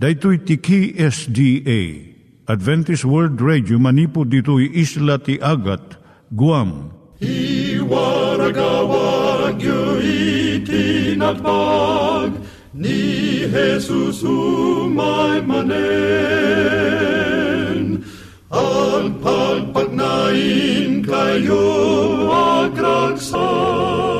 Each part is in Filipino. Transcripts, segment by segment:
Daitui tiki SDA Adventist World Radio manipud ditui isla ti Agat Guam. I waragawag yu ni Jesus umay manen. Ang pagpagnain kayo agkansak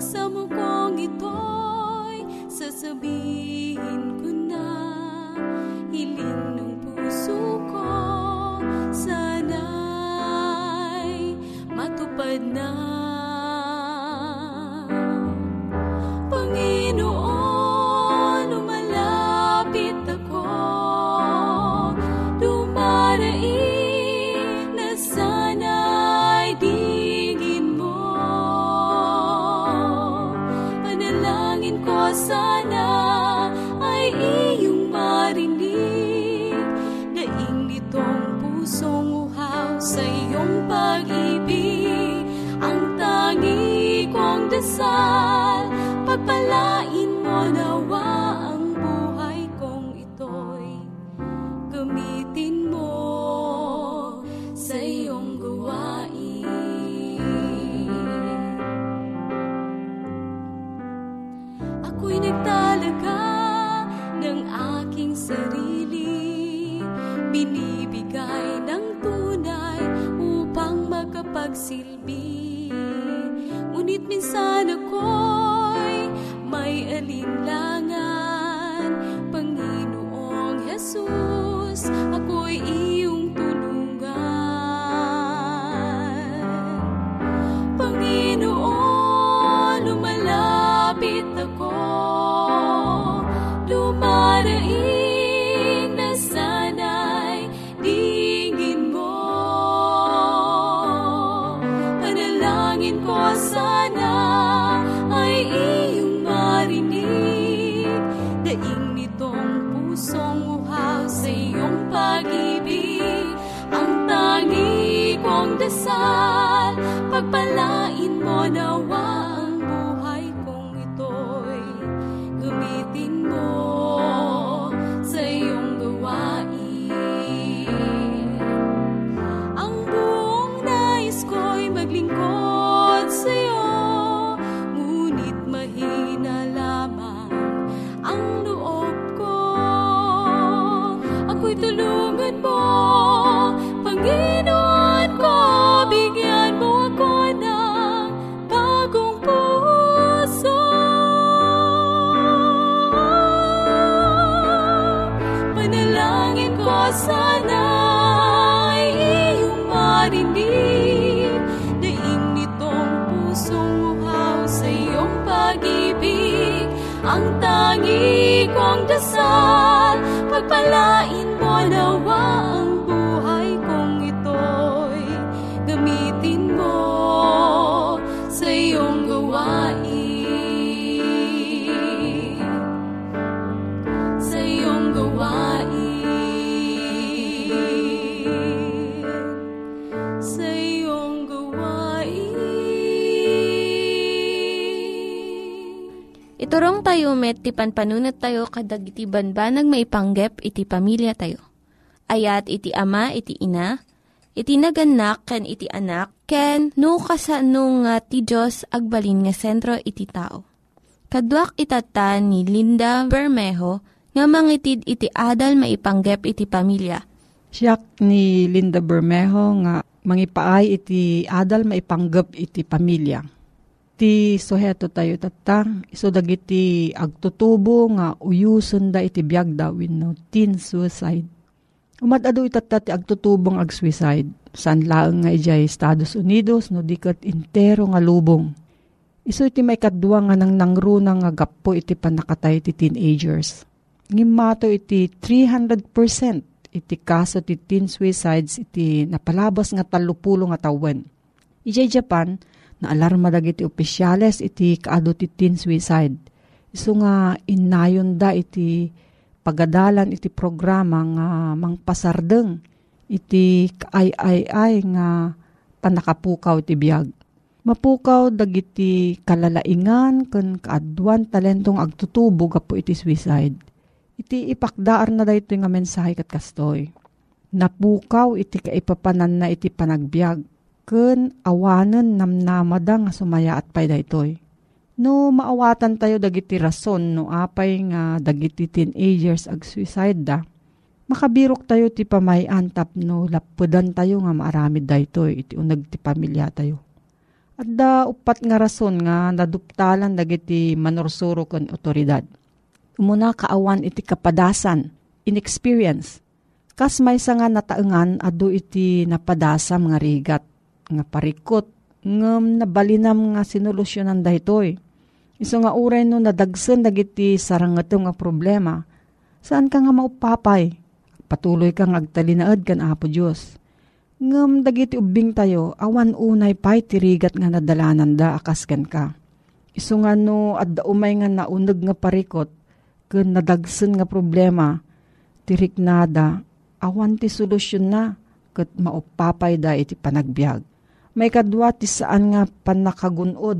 pagsamukong ito'y sasabihin ko. believe dasal, pagpalain mo nawa. Pagpalain mo nawa tayo met, ti panpanunat tayo kadag iti banbanag maipanggep iti pamilya tayo. Ayat iti ama, iti ina, iti naganak, ken iti anak, ken no kasano nga ti Diyos agbalin nga sentro iti tao. Kaduak itata ni Linda Bermejo nga mangitid iti adal maipanggep iti pamilya. Siyak ni Linda Bermejo nga mangipaay iti adal maipanggep iti pamilya iti suheto tayo tatang iso dagiti agtutubo nga uyuson da iti biyag da no teen suicide. Umadado itata ti agtutubong ag suicide san laeng nga ijay Estados Unidos no dikat intero nga lubong. Iso iti may kadwa nga nang nangruna nga gapo iti panakatay ti teenagers. Ngimato iti 300% iti kaso ti teen suicides iti napalabas nga talupulo nga tawen. Ijay Japan, na alarma dagiti opisyales iti kaado ti teen suicide. Iso nga inayon da iti pagadalan iti programa nga mangpasardeng iti kaay-ay-ay nga panakapukaw ti biyag. Mapukaw dagiti kalalaingan ken kaadwan talentong agtutubo gapo iti suicide. Iti ipakdaar na dayto nga mensahe kat kastoy. Napukaw iti kaipapanan na iti panagbiag ken awanen namnamada nga sumaya at pay daytoy. No maawatan tayo dagiti rason no apay nga dagiti teenagers ag suicide da. Makabirok tayo ti pamayan tap no lapudan tayo nga maaramid daytoy iti unag ti pamilya tayo. At da upat nga rason nga naduptalan dagiti manorsuro ken otoridad. Umuna kaawan iti kapadasan, inexperience. Kas may nga nataengan adu iti napadasam nga rigat nga parikot ngem nabalinam nga sinolusyonan daytoy. Iso nga uray no nadagsen dagiti sarangato nga problema. Saan ka nga maupapay? Patuloy kang agtalinaad kan Apo Diyos. Ngem dagiti ubing tayo, awan unay pay tirigat nga nadalanan da akas ken ka. Iso nga no adda umay nga nauneg nga parikot, ken nadagsen nga problema, tirik nada, awan ti solusyon na, ket maupapay da iti panagbiag. May kadwa ti saan nga panakagunod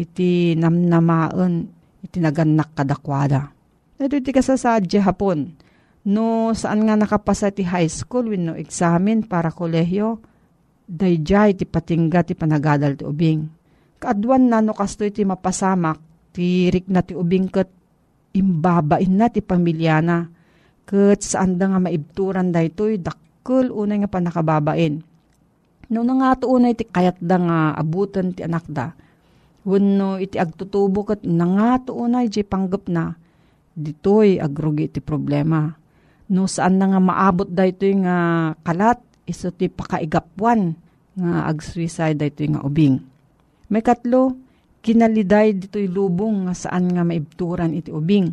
iti namnamaen iti naganak kadakwada. Ito iti kasasadya hapon. No saan nga nakapasa ti high school when no examen para kolehyo, dayjay ti patingga ti panagadal ti ubing. Kaadwan na no kasto iti mapasamak, ti rik na ti ubing kat imbabain na ti pamilyana. Kat saan da nga maibturan da ito'y dakkel unay nga panakababain No nga tuunay iti kayat da nga abutan ti anak da. Wano iti agtutubo kat na nga tuunay di panggap na. Ditoy agrugi iti problema. No saan na nga maabot da ito nga kalat iso ti pakaigapwan nga ag-suicide da ito nga ubing. May katlo, kinaliday dito'y lubong nga saan nga maibturan iti ubing.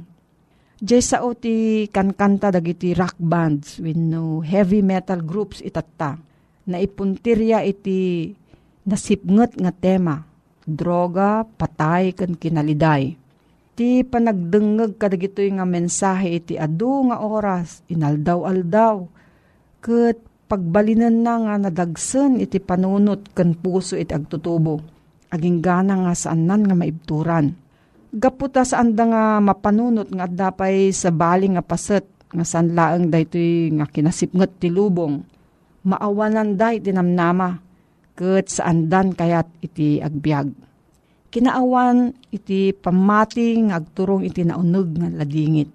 Diyay sao ti kankanta dagiti rock bands with no heavy metal groups itatta na ipuntirya iti nasipnget nga tema, droga, patay, kan kinaliday. Ti panagdengeg kadagitoy nga mensahe iti adu nga oras, inaldaw-aldaw, ket pagbalinan na nga nadagsen iti panunot ken puso iti agtutubo. Aging gana nga saanan nga maibturan. Gaputa saan da nga mapanunot nga dapay sa baling nga paset nga sanlaeng daytoy nga kinasipnget ti lubong maawanan da iti namnama, ket saan dan kayat iti agbyag. Kinaawan iti pamati nga agturong iti naunog nga ladingit.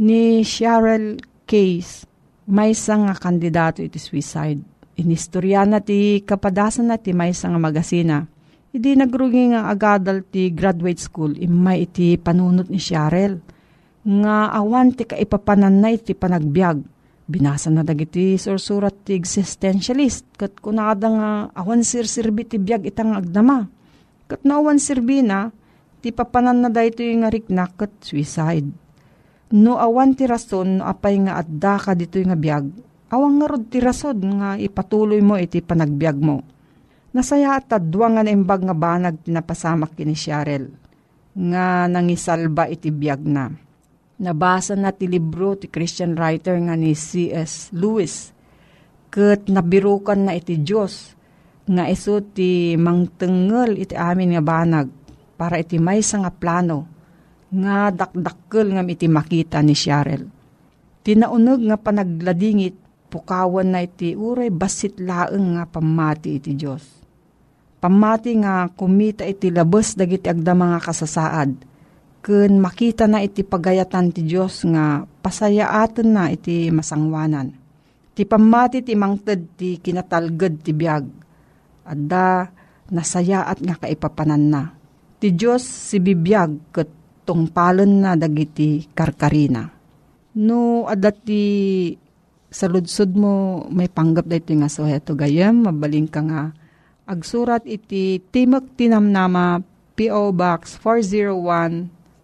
Ni Cheryl Case, may nga kandidato iti suicide. Inistorya na ti kapadasan na ti may nga magasina. Idi nagrugi nga agadal ti graduate school imay iti panunot ni Cheryl. Nga awan ti kaipapanan na iti panagbiag. Binasa na dagiti sursurat ti existentialist. Kat kunada nga awan sirsirbi ti biag itang agdama. Kat naawan sirbi na, ti papanan na dahito yung nga riknak kat suicide No awan ti rason, no apay nga adda ka dito nga biyag, awang nga rod ti rason nga ipatuloy mo iti panagbiag mo. Nasaya at tadwa nga naimbag nga banag tinapasamak kini Cheryl, nga nangisalba iti biyag na. Nabasa na ti libro ti Christian writer nga ni C.S. Lewis, ket nabirukan na iti Diyos, nga iso ti mangtengel iti amin nga banag, para iti may nga plano, nga dakdakkel nga iti makita ni Cheryl. Tinaunog nga panagladingit, pukawan na iti uray basit laeng nga pamati iti Diyos. Pamati nga kumita iti labos dagiti agda mga kasasaad, ken makita na iti pagayatan ti Diyos nga pasayaaten na iti masangwanan. Ti pamati ti mangted ti kinatalged ti biag, adda nasayaat nga kaipapanan na. Ti Diyos si bibiyag ket tungpalan na dagiti karkarina. No, adati sa ludsod mo may panggap dito nga so heto gayam, mabaling ka nga agsurat iti Timok Tinamnama P.O. Box 401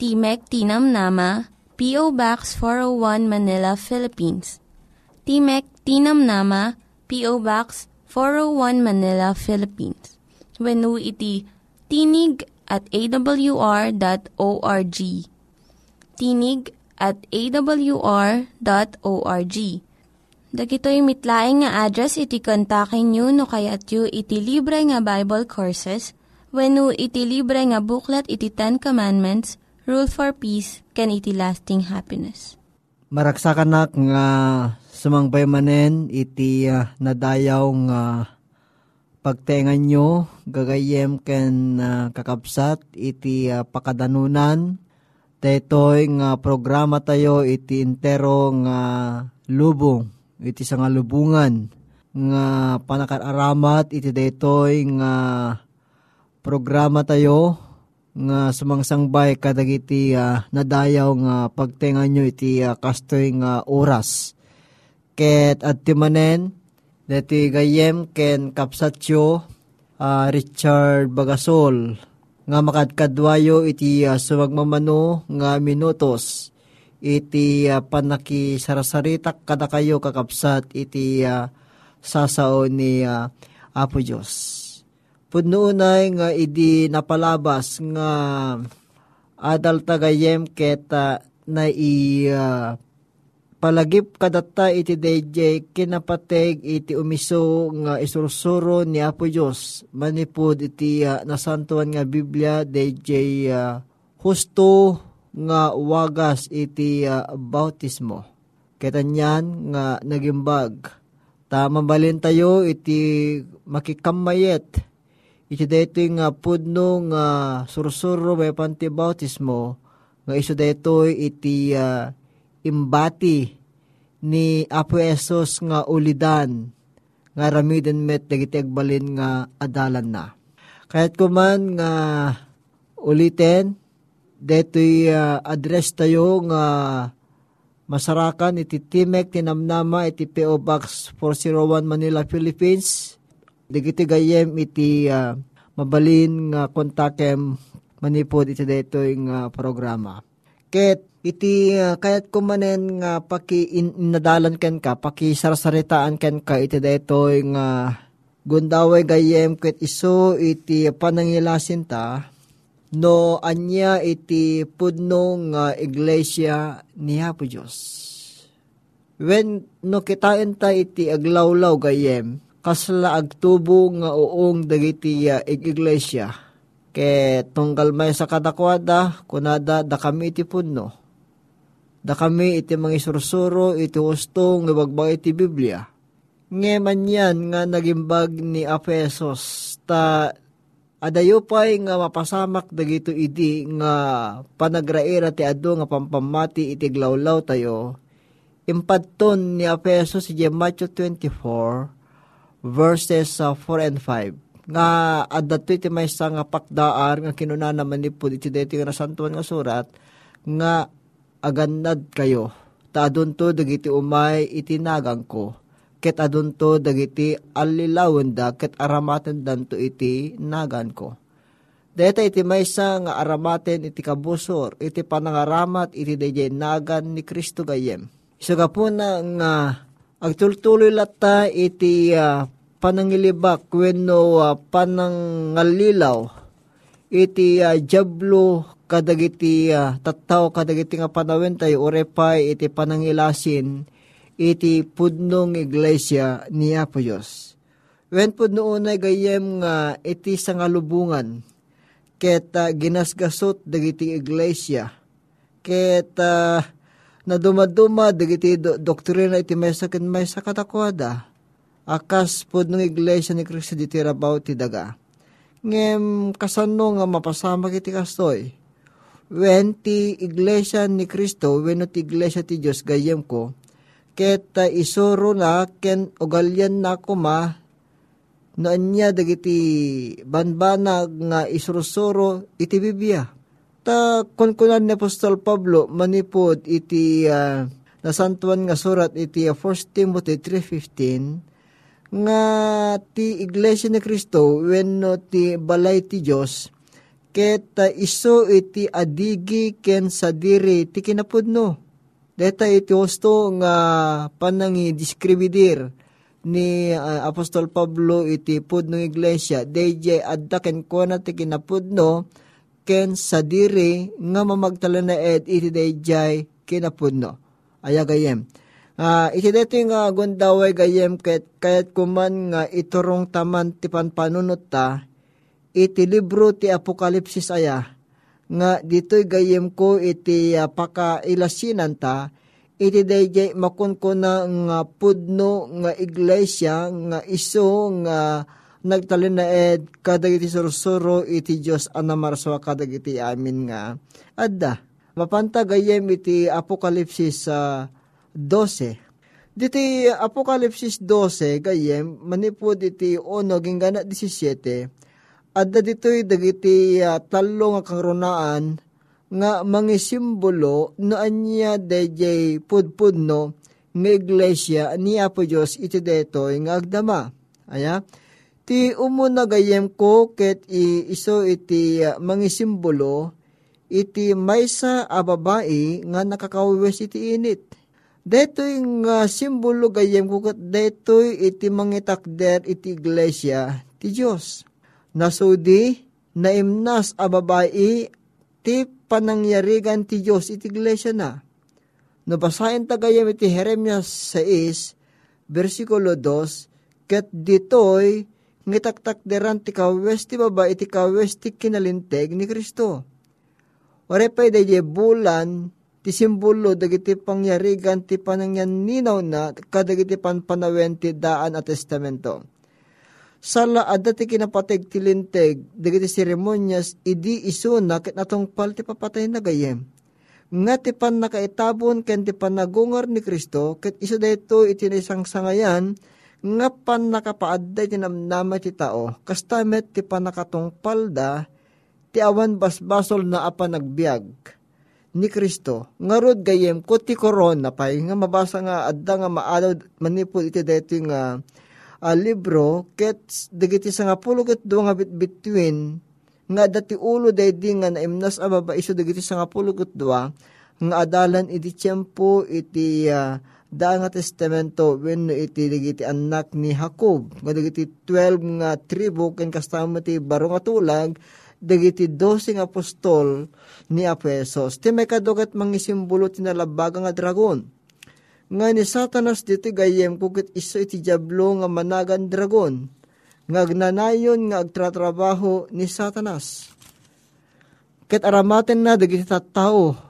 Timek Tinam Nama, P.O. Box 401 Manila, Philippines. Timek Tinam Nama, P.O. Box 401 Manila, Philippines. When iti tinig at awr.org. Tinig at awr.org. Dagitoy mitlaing nga address iti kontakin nyo no kayat yu iti libre nga Bible Courses when no iti libre nga buklat iti Ten Commandments, Rule for Peace, can iti lasting happiness. Maraksakan nak nga sumangbay manen iti uh, nadayaw nga pagtengan nyo, gagayem ken uh, kakabsat, iti uh, pakadanunan, daytoy nga programa tayo iti intero nga lubong, iti sa nga lubungan, nga panakaramat iti daytoy nga programa tayo, nga sumangsangbay kadagiti uh, nadayaw nga pagtengan nyo iti uh, kastoy nga oras. Ket at timanen, Dati gayem ken kapsatyo uh, Richard Bagasol nga makadkadwayo iti uh, sumagmamano nga minutos iti uh, panaki sarasaritak kada kayo kakapsat iti uh, sasao ni uh, Apo Diyos. Pudnoonay nga idi napalabas nga adal tagayem keta na i uh, palagip kadata iti DJ kinapateg iti umiso nga isursuro ni Apo Diyos manipod iti uh, nasantuan nga Biblia DJ uh, husto nga wagas iti uh, bautismo. Ketanyan nga nagimbag. Tama balin tayo iti makikamayet iti dito nga pudno nga sursuro may panti bautismo nga iso dito iti uh, imbati ni Apo Esos nga ulidan nga ramiden met dagiti agbalin nga adalan na. Kahit kuman nga ulitin, deto'y uh, address tayo nga masarakan iti Timek tinamnama iti PO Box 401 Manila, Philippines. Digiti gayem iti uh, mabalin nga kontakem manipod iti deto'y nga programa. Ket iti uh, kayat kumanen nga paki in, inadalan ken ka paki sarsaritaan ken ka iti daytoy nga gundaway gayem ket iso iti panangilasin ta no anya iti pudno nga iglesia ni Apo Dios When no kitain ta iti aglawlaw gayem, kasla agtubo nga uong dagiti uh, iglesia. Ke tunggal may sa kadakwada, kunada da kami iti punno. Da kami iti mga isursuro, iti gusto nga iti Biblia. Ngeman yan nga nagimbag ni Apesos ta adayo pay nga mapasamak dagito idi nga panagraira ti adu nga pampamati iti glawlaw tayo impadton ni Apeso si Matthew 24 verses uh, 4 and 5 nga adato iti may nga pakdaar nga kinuna naman ni po iti deti nga nasantuan nga surat nga agannad kayo ta adun to dagiti umay itinagang ko ket adun to dagiti alilawen da ket aramaten danto iti nagan ko. Deta iti maysa nga aramaten iti kabusor, iti panangaramat, iti dayjay nagan ni Kristo gayem. Isaga po na nga agtultuloy lata iti uh, panangilibak wenno uh, panangalilaw iti uh, jablo kadagiti uh, tattaw kadagiti nga panawin tayo orepay iti panangilasin iti pudnong iglesia ni Apo Diyos. Wen pudno unay gayem nga iti sangalubungan ket uh, ginasgasot dagiti iglesia ket uh, na dumaduma dagiti do, doktrina iti may sakin may sakatakwada akas pod ng iglesia ni Kristo di tirabaw ti daga. Ngem kasano nga mapasama kiti kastoy. When ti iglesia ni Kristo, when ti iglesia ti Diyos gayem ko, ket uh, isuro na ken ugalyan na ko ma naan niya dagiti banbana nga isurusuro iti Biblia ta kunkunan ni Apostol Pablo manipod iti uh, nasantuan nga surat iti uh, 1 Timothy 3.15 nga ti Iglesia ni Kristo wenno ti balay ti Dios ket uh, iso iti adigi ken sadiri ti kinapudno. Deta iti hosto nga panangi diskribidir ni uh, Apostol Pablo iti pudno iglesia. DJ adda ken kuana ti kinapudno ken sadiri nga mamagtala na ed iti dayjay kinapudno. Aya gayem. Uh, iti dito nga gundaway gayem ket kayat kuman nga iturong taman ti panpanunot ta iti libro ti Apokalipsis aya nga dito'y gayem ko iti uh, pakailasinan ta iti dayjay makon ko na nga pudno nga iglesia nga iso nga nagtalin na ed kadagiti sursuro iti Diyos anamaraswa kadagiti amin nga adda. Mapanta gayem iti Apokalipsis uh, 12. Diti Apokalipsis 12 gayem manipod iti ono ginggana 17 adda ditoy dagiti uh, talo nga kangrunaan nga mangisimbolo no anya dayjay pudpudno nga iglesia ni Apo Diyos iti detoy nga agdama. Aya, Ti umuna gayem ko ket i iso iti uh, mangisimbolo iti maysa a babae nga nakakawes iti init. Detoy nga simbolo gayem ko ket detoy iti mangitakder iti iglesia ti Dios. Nasudi naimnas a babae ti panangyarigan ti Dios iti iglesia na. No basahin ta gayem iti Jeremias 6 versikulo 2 ket ditoy ngitaktak deran ti kawes ti baba iti kawes ti kinalinteg ni Kristo. Orepay dahi bulan ti simbolo dagiti pangyarigan ti panangyan ninaw na kadagiti panpanawen ti daan at testamento. Sala adda ti kinapateg ti linteg dagiti seremonyas idi isuna ket natungpal ti papatay na gayem. Nga ti pan nakaitabon ken ti panagungar ni Kristo ket iso dayto iti isang sangayan nga pan nakapaadday tinamnama ti tao, kastamet ti panakatungpalda, ti awan basbasol na apa nagbiag ni Kristo. Ngarod gayem ko ti corona pay, nga mabasa nga adda nga maalaw manipod iti dito nga uh, libro, ket dagiti sa nga pulo ket nga bit between, nga dati ulo daydi nga naimnas ababa iso dagiti sa nga pulo ket nga adalan iti tiyempo iti uh, da nga testamento wenno iti digiti anak ni Jacob. Nga digiti 12 nga tribo ken kasama ti baro nga tulag dagiti 12 nga apostol ni Apesos ti may kadugat mangisimbolo ti nalabaga nga dragon. Nga ni satanas dito gayem kukit iso iti jablo nga managan dragon. Nga agnanayon nga agtratrabaho ni satanas. Ket aramaten na dagiti tattao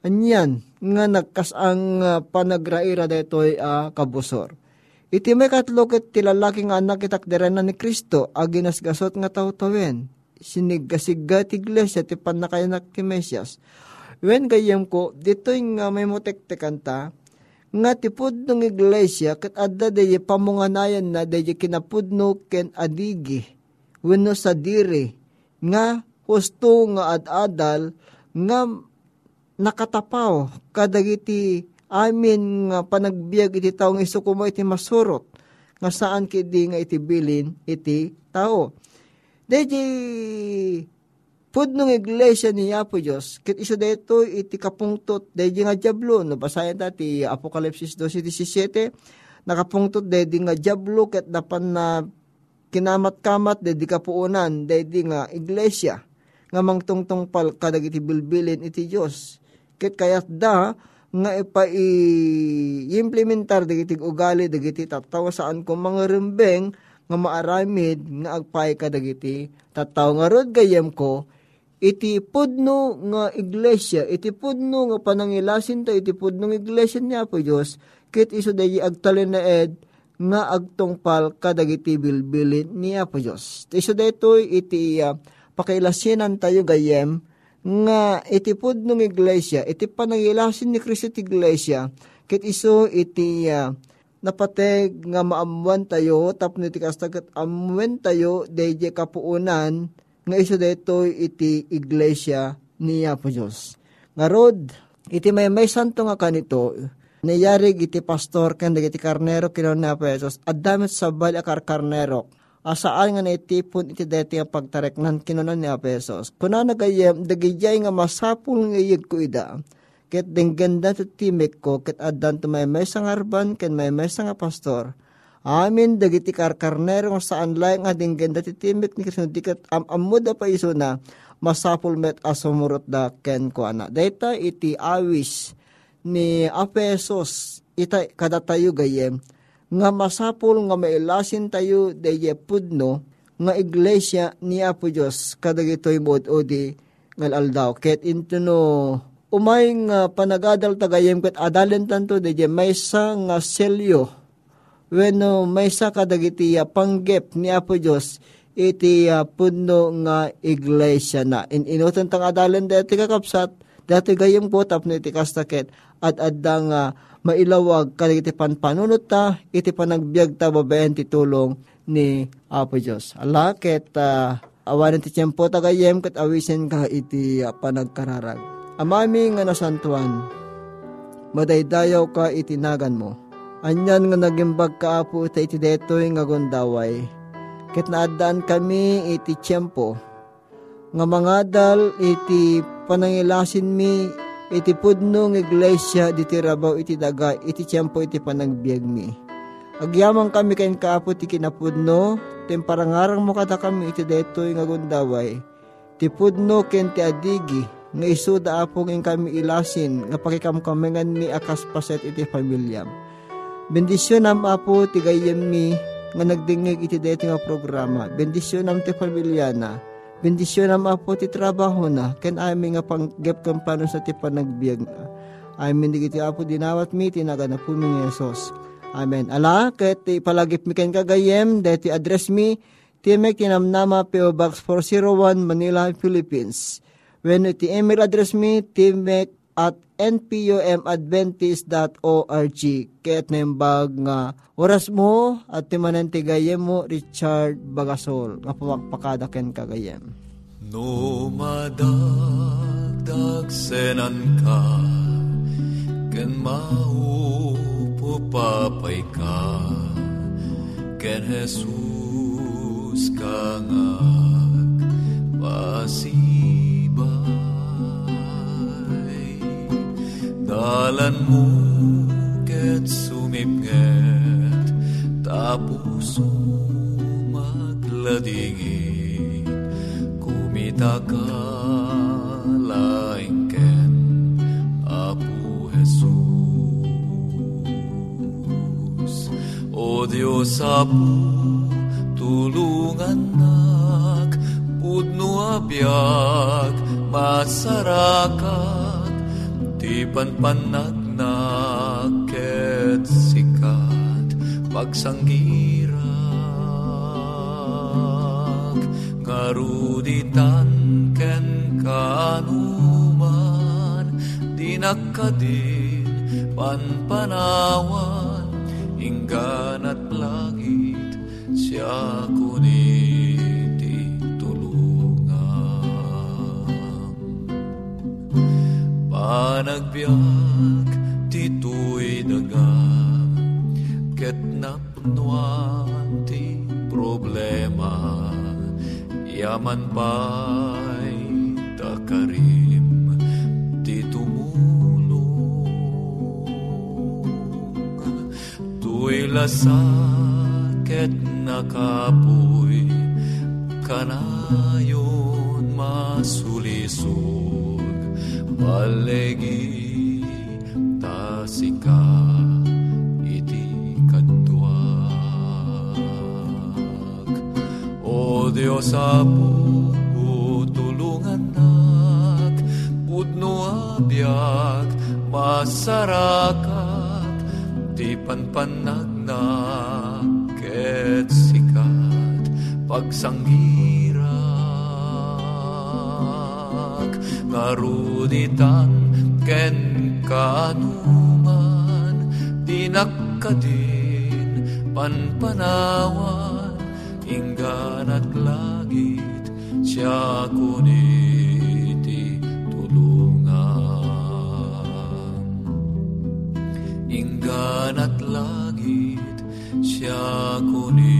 anyan nga nagkasang uh, panagraira detoy a uh, kabusor. Iti may katlo ket nga anak itak na ni Kristo aginas gasot nga tawtawen. Sinigasiga ti iglesia ti panakayanak ti Mesias. Wen gayem ko, dito'y nga may motektekan ta, nga tipud ng iglesia kat adda dayi pamunganayan na dayi kinapudno ken adigi wenno sa dire nga husto nga ad-adal nga nakatapaw kadagiti amin nga panagbiag iti taong isukumo iti masurot nga saan kidi nga iti bilin iti tao. Deji Pudnong iglesia ni Apo Diyos, kit iso deto iti kapungtot, deji nga jablo, no basayan ti Apokalipsis 12.17, nakapungtot deji nga jablo, ket dapan na kinamat-kamat, deji kapuunan, deji nga iglesia, nga mangtungtong pal kadag iti bilbilin iti Diyos. Kit kayat da, nga ipa i-implementar dagiti ugali dagiti tataw saan kung mga rembeng nga maaramid nga agpay kadagiti tataw nga rod gayem ko iti pudno nga iglesia, iti pudno nga panangilasin ta, iti pudno nga iglesia niya po Diyos, kit iso dayi agtalin na ed, nga agtungpal kadagiti bilbilin niya po Diyos. Iso dito iti uh, pakiilasinan tayo gayem, nga iti pudno nga iglesia, iti panangilasin ni Kristo iti iglesia, kit iso iti uh, napateg nga maamuan tayo, tapno iti kastagat amuan tayo, dahi kapuunan, nga iso dito iti iglesia niya po Diyos. Nga rod, iti may may santo nga kanito, nayarig iti pastor ken iti karnero kinon na pesos, at damit sa bali akar karnero, asaan nga naitipon iti deti ang pagtarek nan kinunan ni Apesos. Kuna nagayem, dagijay nga masapul nga iyag ko ida, ket dengganda to timik ko, ket adan to may may sangarban, ken may may nga pastor, Amin dagiti karkarnero nga saan lang nga dinggen dati timik ni Kristo dikat am amuda pa iso na masapul met asumurot da ken ko ana. Data iti awis ni Apesos ita kadatayo gayem nga masapul nga mailasin tayo deye pudno nga iglesia ni Apo Diyos kadagitoy bod o di ngal aldaw. Ket intuno umay nga panagadal tagayem ket adalen tanto deye may sa nga selyo wenno may sa kadagiti panggep ni Apo Diyos iti uh, puno nga iglesia na. In inutan tang adalan dati kakapsat, dati gayam ko tapno iti kastaket at adang uh, mailawag kadagiti panpanunot ta, iti panagbiag ta babayan ti tulong ni Apo Diyos. Alakit uh, awanan ti tiyempo tagayem kat awisen ka iti uh, panagkararag. Amami nga nasantuan, madaydayaw ka itinagan mo Anyan nga nagimbag kaapo ita iti detoy nga gondaway. Ket naadaan kami iti tiyempo. Nga mga dal iti panangilasin mi iti pudno ng iglesia diti rabaw iti daga iti tiyempo iti panagbiag mi. Agyamang kami kain kaapo ti kinapudno, temparangarang mo kada kami iti detoy nga gondaway. Ti pudno ken ti adigi, nga isuda apong in kami ilasin, nga pakikamkamingan mi akas paset iti pamilyam Bendisyon am apo ti gayem mi nga nagdingig iti deti nga programa. Bendisyon am ti pamilyana. Bendisyon am apo ti trabaho na. Ken ami nga panggep kampano sa ti panagbiag na. Amin di iti apo dinawat mi tinaga na po mi Yesus. Amen. Ala, ket palagip mi ken kagayem, deti address mi, Timek Tinamnama PO Box 401 Manila, Philippines. When iti email address mi, timek at npumadventist.org. Kaya't naimbag nga oras mo at timanan tigayem mo Richard Bagasol. Nga pawagpakada ken kagayem. No madagdag senan ka ken maupupapay ka ken Jesus kangag pasiba Dalan mo ket sumipnget tapos magladingit kumita ka laingken Apo Jesus. Diyos apo, tulungan nak, pudno abiyag, masarakat, ti panpanagnak, ket sikat, pagsanggirak, ngaruditan ken kanuman, dinakadin, panpanawan, inggan at langit, siya kuniti Panagbiag, tito'y daga, ket napnuan ti problema, yaman pa'y takarim, ti tumulong. Tu'y lasakit nakapoy, kanayon palegi tasika iti. O Diyos apo, tulungan nak, pudno abiyag, masarakat, di panpanagnak, ket sikat, pagsanggirak, ngaruditan, ken kanuman, dinakadin, panpanawan, inggan at langit, siya kuniti tulungan. Inggan at langit, siya kuniti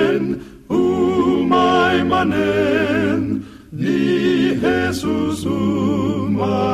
Herren, umaimanen, ni Jesus umaimanen.